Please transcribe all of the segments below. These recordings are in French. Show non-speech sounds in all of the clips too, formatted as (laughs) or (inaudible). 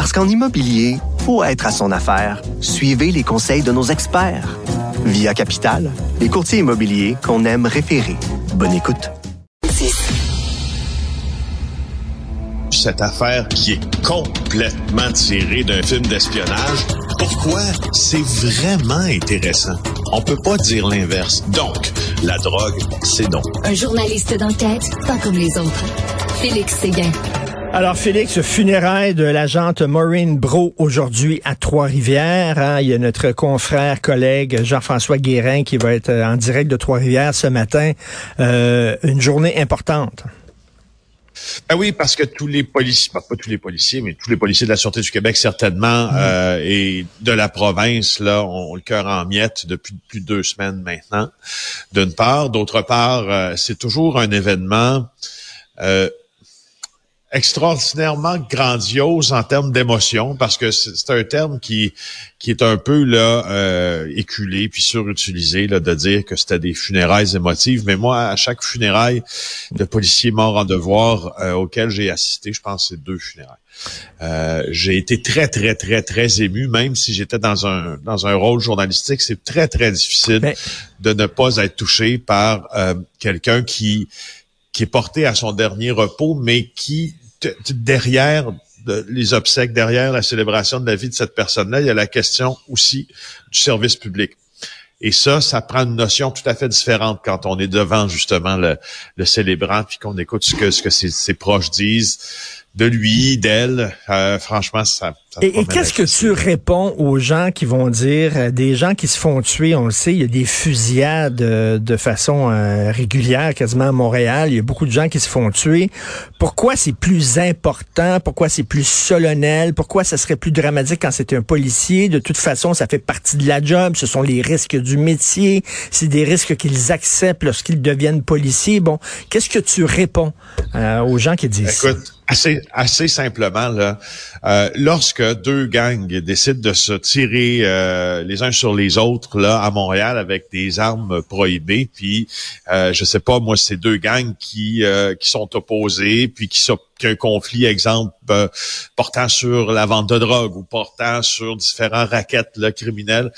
Parce qu'en immobilier, faut être à son affaire. Suivez les conseils de nos experts. Via Capital, les courtiers immobiliers qu'on aime référer. Bonne écoute. Cette affaire qui est complètement tirée d'un film d'espionnage, pourquoi c'est vraiment intéressant? On peut pas dire l'inverse. Donc, la drogue, c'est non. Un journaliste d'enquête, pas comme les autres. Félix Séguin. Alors, Félix, funérailles de l'agente Maureen Bro aujourd'hui à Trois-Rivières. Hein. Il y a notre confrère, collègue Jean-François Guérin qui va être euh, en direct de Trois-Rivières ce matin. Euh, une journée importante. Ben oui, parce que tous les policiers, pas tous les policiers, mais tous les policiers de la Sûreté du Québec, certainement, mm. euh, et de la province, là, ont le cœur en miettes depuis plus de deux semaines maintenant, d'une part. D'autre part, c'est toujours un événement extraordinairement grandiose en termes d'émotion parce que c'est un terme qui qui est un peu là euh, éculé puis surutilisé là de dire que c'était des funérailles émotives. Mais moi à chaque funéraille de policiers morts en devoir euh, auquel j'ai assisté je pense c'est deux funérailles. Euh, j'ai été très très très très ému même si j'étais dans un dans un rôle journalistique c'est très très difficile de ne pas être touché par euh, quelqu'un qui qui est porté à son dernier repos, mais qui derrière les obsèques, derrière la célébration de la vie de cette personne-là, il y a la question aussi du service public. Et ça, ça prend une notion tout à fait différente quand on est devant justement le, célébrant, puis qu'on écoute ce que ses proches disent de lui, d'elle. Euh, franchement, ça. et, qu'est-ce que tu réponds aux gens qui vont dire, euh, des gens qui se font tuer, on le sait, il y a des fusillades euh, de façon régulière, quasiment à Montréal. Il y a beaucoup de gens qui se font tuer. Pourquoi c'est plus important? Pourquoi c'est plus solennel? Pourquoi ça serait plus dramatique quand c'est un policier? De toute façon, ça fait partie de la job. Ce sont les risques du métier. C'est des risques qu'ils acceptent lorsqu'ils deviennent policiers. Bon, qu'est-ce que tu réponds aux gens qui disent ça? Assez, assez simplement, là, euh, lorsque deux gangs décident de se tirer euh, les uns sur les autres là à Montréal avec des armes prohibées, puis euh, je sais pas, moi, c'est deux gangs qui euh, qui sont opposés, puis qui sont un conflit, exemple, portant sur la vente de drogue ou portant sur différents raquettes là, criminelles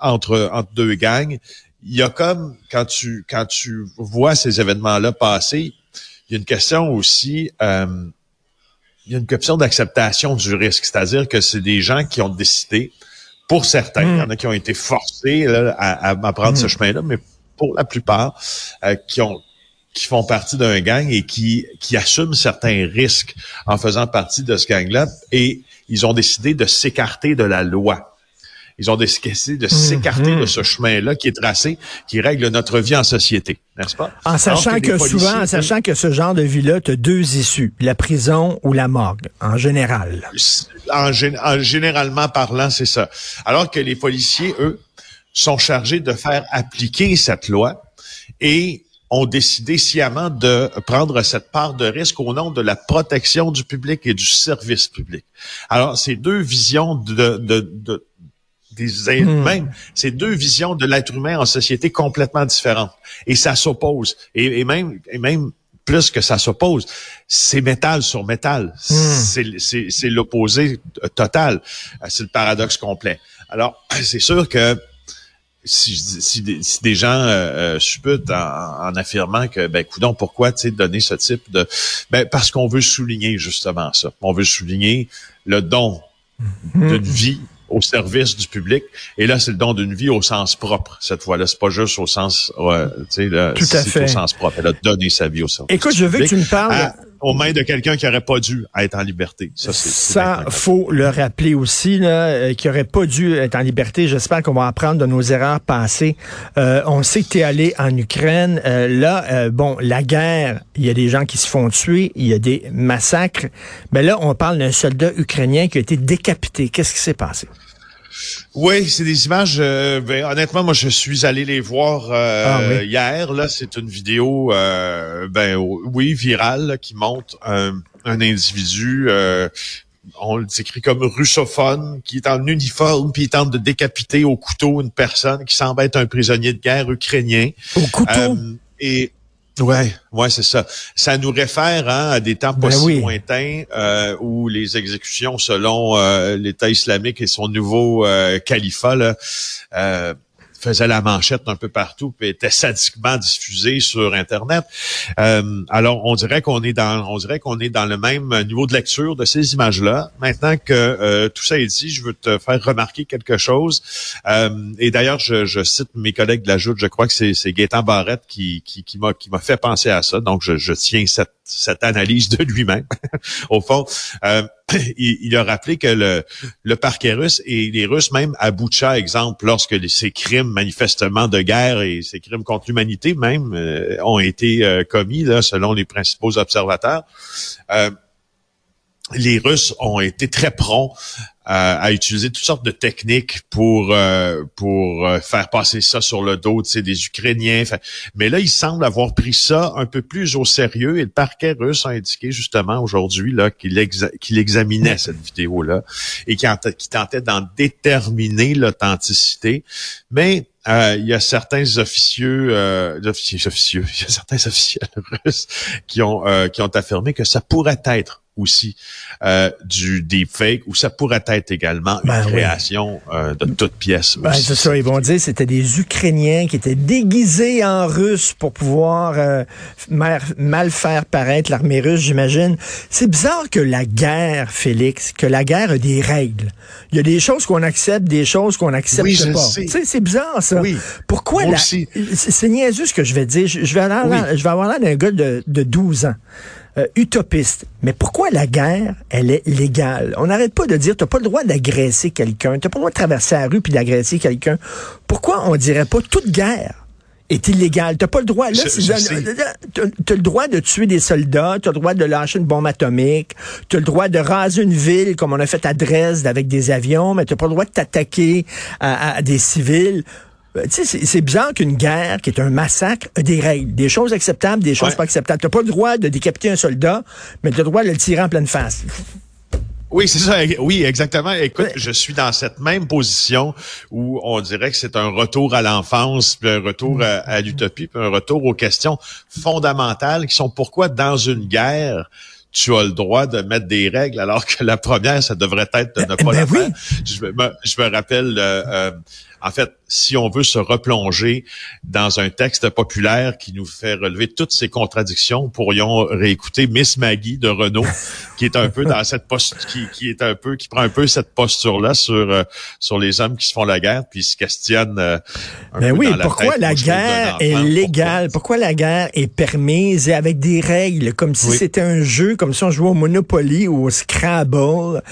entre entre deux gangs. Il y a comme quand tu quand tu vois ces événements-là passer, il y a une question aussi, euh, il y a une question d'acceptation du risque, c'est-à-dire que c'est des gens qui ont décidé, pour certains, il y en a qui ont été forcés à, à, prendre ce hmm. chemin-là, mais pour la plupart, euh, qui ont qui font partie d'un gang et qui, qui assument certains risques en faisant partie de ce gang-là, et ils ont décidé de s'écarter de la loi. Ils ont décidé de s'écarter de mhm. ce chemin-là qui est tracé, qui règle notre vie en société, n'est-ce pas? En sachant que, souvent, en sachant que ce genre de vie-là, tu as deux issues, la prison ou la morgue, en général. En, en généralement parlant, c'est ça. Alors que les policiers, eux, sont chargés de faire appliquer cette loi et ont décidé sciemment de prendre cette part de risque au nom de la protection du public et du service public. Alors, ces deux visions de, de, de des hmm. même, c'est deux visions de l'être humain en société complètement différentes. Et ça s'oppose. Et, même, et même plus que ça s'oppose, c'est métal sur métal. Hmm. C'est l'opposé total. C'est le paradoxe complet. Alors, (clears throat) c'est sûr que si, si, des, gens euh, euh supputent en, affirmant que, ben, coudon, pourquoi, tu donner ce type de... Ben, parce qu'on veut souligner justement ça. On veut souligner le don hmm. d'une vie au service du public. Et là, c'est le don d'une vie au sens propre. Cette fois-là, c'est pas juste au sens, tu sais, Tout à fait. au sens propre. Elle a donné sa vie au service. Écoute, je veux que tu me parles. Ah, aux mains de quelqu'un qui aurait pas dû être en liberté. Ça, ça faut le rappeler aussi, là, euh, qui aurait pas dû être en liberté. J'espère qu'on va apprendre de nos erreurs passées. Euh, on sait que tu es allé en Ukraine. Euh, là, bon, la guerre, il y a des gens qui se font tuer, il y a des massacres. Mais là, on parle d'un soldat ukrainien qui a été décapité. Qu'est-ce qui s'est passé? Oui, c'est des images. Euh, ben, honnêtement, moi, je suis allé les voir euh, ah hier. Là, c'est une vidéo, euh, ben oui, virale, qui montre un, individu. on le décrit comme russophone, qui est en uniforme, puis il tente de décapiter au couteau une personne qui semble être un prisonnier de guerre ukrainien. Au couteau? et Ouais, ouais, c'est ça. Ça nous réfère hein, à des temps pas ben si lointains euh, où les exécutions selon euh, l'État islamique et son nouveau euh, califat là, euh, faisait la manchette un peu partout, puis était sadiquement diffusé sur Internet. Euh, alors, on dirait qu'on est dans, on dirait qu'on est dans le même niveau de lecture de ces images-là. Maintenant que euh, tout ça est dit, je veux te faire remarquer quelque chose. Euh, et d'ailleurs, je, je, cite mes collègues de la Joute, je crois que c'est, Gaétan Barrette qui, qui, qui m'a, qui m'a fait penser à ça. Donc, je, je tiens cette, cette analyse de lui-même. (laughs) Au fond, (laughs) euh, il, a rappelé que le, le parquet russe et les Russes, même à Boucha, exemple, lorsque ces crimes manifestement de guerre et ces crimes contre l'humanité même euh, ont été euh, commis, là, selon les principaux observateurs, euh, les Russes ont été très prompts à utiliser toutes sortes de techniques pour euh, pour euh, faire passer ça sur le dos des Ukrainiens. mais là, il semble avoir pris ça un peu plus au sérieux et le parquet russe a indiqué justement aujourd'hui là qu'il examinait cette vidéo là et qu'il tentait d'en déterminer l'authenticité. Mais euh, il y a certains officieux, euh, officiers, officieux, (laughs) il y a certains officiels russes qui ont qui ont affirmé que ça pourrait être aussi euh, du deepfake ou ça pourrait être également une ben création euh, de toute pièce. Ben, c'est ça, ils vont dire c'était des Ukrainiens qui étaient déguisés en russe pour pouvoir euh, mal faire paraître l'armée russe, j'imagine. C'est bizarre que la guerre, Félix, que la guerre a des règles. Il y a des choses qu'on accepte, des choses qu'on n'accepte oui, pas. C'est bizarre ça. Oui. Pourquoi la... C'est niaiseux ce que je vais dire. Je, vais, avoir, je vais avoir l'air d'un gars de, de 12 ans. Euh, utopiste. Mais pourquoi la guerre, elle est légale? On n'arrête pas de dire, t'as pas le droit d'agresser quelqu'un, t'as pas le droit de traverser la rue puis d'agresser quelqu'un. Pourquoi on dirait pas toute guerre? est illégale? T'as pas le droit. Là, t'as le droit de tuer des soldats, t'as le droit de lâcher une bombe atomique, t'as le droit de raser une ville comme on a fait à Dresde avec des avions, mais t'as pas le droit de t'attaquer à, des civils. Euh, c'est bizarre qu'une guerre, qui est un massacre, a des règles, des choses acceptables, des choses pas acceptables. T'as pas le droit de décapiter un soldat, mais t'as le droit de le tirer en pleine face. Oui, c'est ça. Oui, exactement. Écoute, je suis dans cette même position où on dirait que c'est un retour à l'enfance, puis un retour à, à l'utopie, puis un retour aux questions fondamentales qui sont pourquoi dans une guerre, tu as le droit de mettre des règles, alors que la première, ça devrait être de ne pas ben la faire. Je me, je me rappelle, euh, euh, en fait, si on veut se replonger dans un texte populaire qui nous fait relever toutes ces contradictions, pourrions réécouter Miss Maggie de Renault, (laughs) qui est un peu dans cette poste, qui, qui, est un peu, qui prend un peu cette posture-là sur euh, sur les hommes qui se font la guerre, puis se questionnent. Euh, ben oui, pourquoi la guerre est légale? Pourquoi la guerre est permise et avec des règles, comme si c'était un jeu, comme si on jouait au Monopoly ou au Scrabble?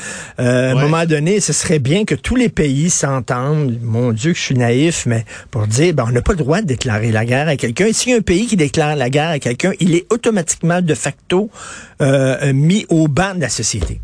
Euh, À un moment donné, ce serait bien que tous les pays s'entendent. Mon Dieu, que je suis naïf, mais pour dire, ben, on n'a pas le droit de déclarer la guerre à quelqu'un. Et s'il y a un pays qui déclare la guerre à quelqu'un, il est automatiquement de facto euh, mis au banc de la société.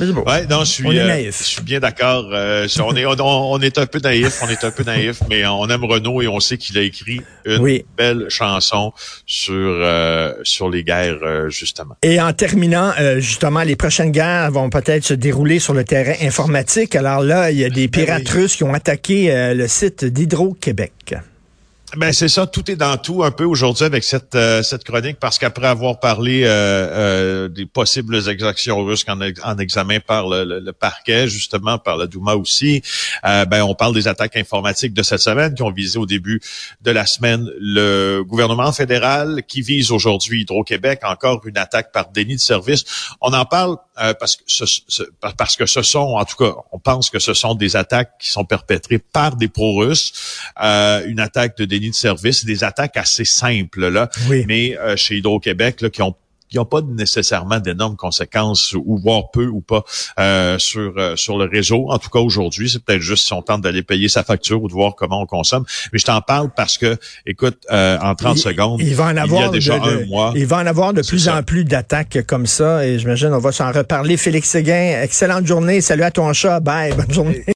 Ouais, non, je suis, euh, je suis bien d'accord. Euh, on est, on, est un peu naïf, on est un peu naïf, mais on aime Renaud et on sait qu'il a écrit une belle chanson sur euh, sur les guerres justement. Et en terminant, justement, les prochaines guerres vont peut-être se dérouler sur le terrain informatique. Alors là, il y a des ben pirates russes qui ont attaqué le site d'Hydro-Québec. Ben c'est ça, tout est dans tout un peu aujourd'hui avec cette euh, cette chronique parce qu'après avoir parlé euh, euh, des possibles exactions russes en, en examen par le, le, parquet, justement par la Douma aussi, ben on parle des attaques informatiques de cette semaine qui ont visé au début de la semaine le gouvernement fédéral qui vise aujourd'hui Hydro-Québec encore une attaque par déni de service. On en parle parce que ce, parce que ce sont en tout cas on pense que ce sont des attaques qui sont perpétrées par des pro-russes, une attaque de déni de service, des attaques assez simples là, mais euh, chez Hydro-Québec là, qui ont qui n'ont pas nécessairement d'énormes conséquences ou voire peu ou pas euh, sur euh, sur le réseau. En tout cas aujourd'hui, c'est peut-être juste si on tente d'aller payer sa facture ou de voir comment on consomme. Mais je t'en parle parce que, écoute, euh, en 30 secondes, il, va en avoir y a déjà de, un mois. Il va en avoir de plus ça. en plus d'attaques comme ça et j'imagine on va s'en reparler. Félix Séguin, excellente journée. Salut à ton chat. Bye. Bonne journée.